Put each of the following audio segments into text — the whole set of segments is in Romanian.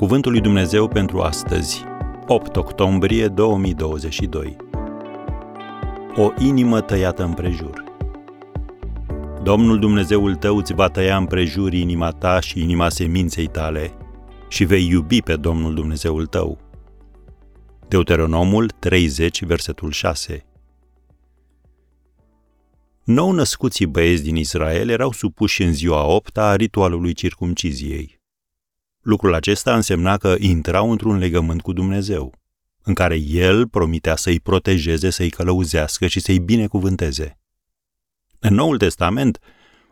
Cuvântul lui Dumnezeu pentru astăzi, 8 octombrie 2022. O inimă tăiată împrejur. Domnul Dumnezeul tău îți va tăia împrejur inima ta și inima seminței tale și vei iubi pe Domnul Dumnezeul tău. Deuteronomul 30, versetul 6. Nou născuții băieți din Israel erau supuși în ziua opta a ritualului circumciziei. Lucrul acesta însemna că intrau într-un legământ cu Dumnezeu, în care El promitea să-i protejeze, să-i călăuzească și să-i binecuvânteze. În Noul Testament,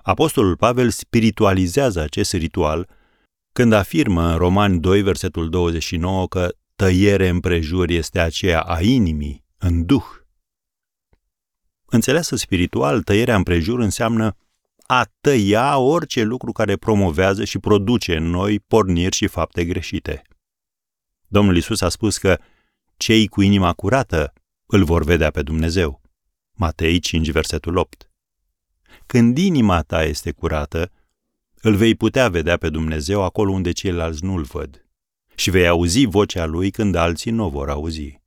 Apostolul Pavel spiritualizează acest ritual când afirmă în Romani 2, versetul 29, că tăiere împrejur este aceea a inimii, în duh. Înțeleasă spiritual, tăierea împrejur înseamnă a tăia orice lucru care promovează și produce în noi porniri și fapte greșite. Domnul Isus a spus că cei cu inima curată îl vor vedea pe Dumnezeu. Matei 5, versetul 8. Când inima ta este curată, îl vei putea vedea pe Dumnezeu acolo unde ceilalți nu-l văd și vei auzi vocea lui când alții nu o vor auzi.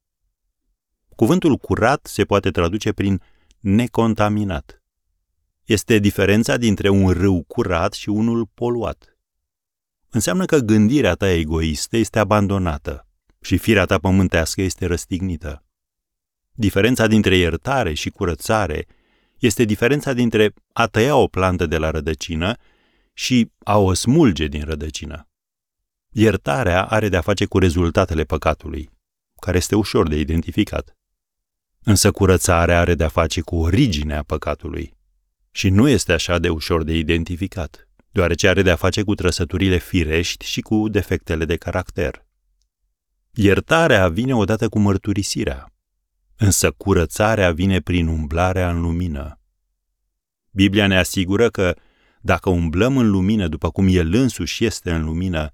Cuvântul curat se poate traduce prin necontaminat este diferența dintre un râu curat și unul poluat. Înseamnă că gândirea ta egoistă este abandonată și firea ta pământească este răstignită. Diferența dintre iertare și curățare este diferența dintre a tăia o plantă de la rădăcină și a o smulge din rădăcină. Iertarea are de-a face cu rezultatele păcatului, care este ușor de identificat. Însă curățarea are de-a face cu originea păcatului, și nu este așa de ușor de identificat, deoarece are de-a face cu trăsăturile firești și cu defectele de caracter. Iertarea vine odată cu mărturisirea, însă curățarea vine prin umblarea în lumină. Biblia ne asigură că dacă umblăm în lumină după cum El însuși este în lumină,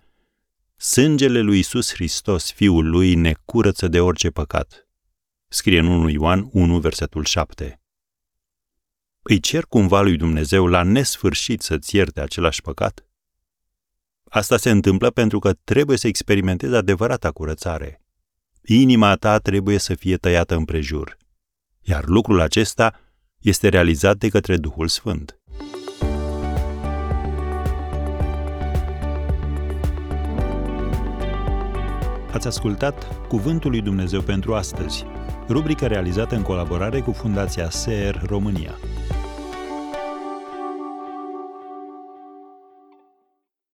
sângele lui Isus Hristos, Fiul lui, ne curăță de orice păcat. Scrie în 1 Ioan 1, versetul 7 îi cer cumva lui Dumnezeu la nesfârșit să-ți ierte același păcat? Asta se întâmplă pentru că trebuie să experimentezi adevărata curățare. Inima ta trebuie să fie tăiată împrejur. Iar lucrul acesta este realizat de către Duhul Sfânt. Ați ascultat Cuvântul lui Dumnezeu pentru astăzi, rubrica realizată în colaborare cu Fundația SER România.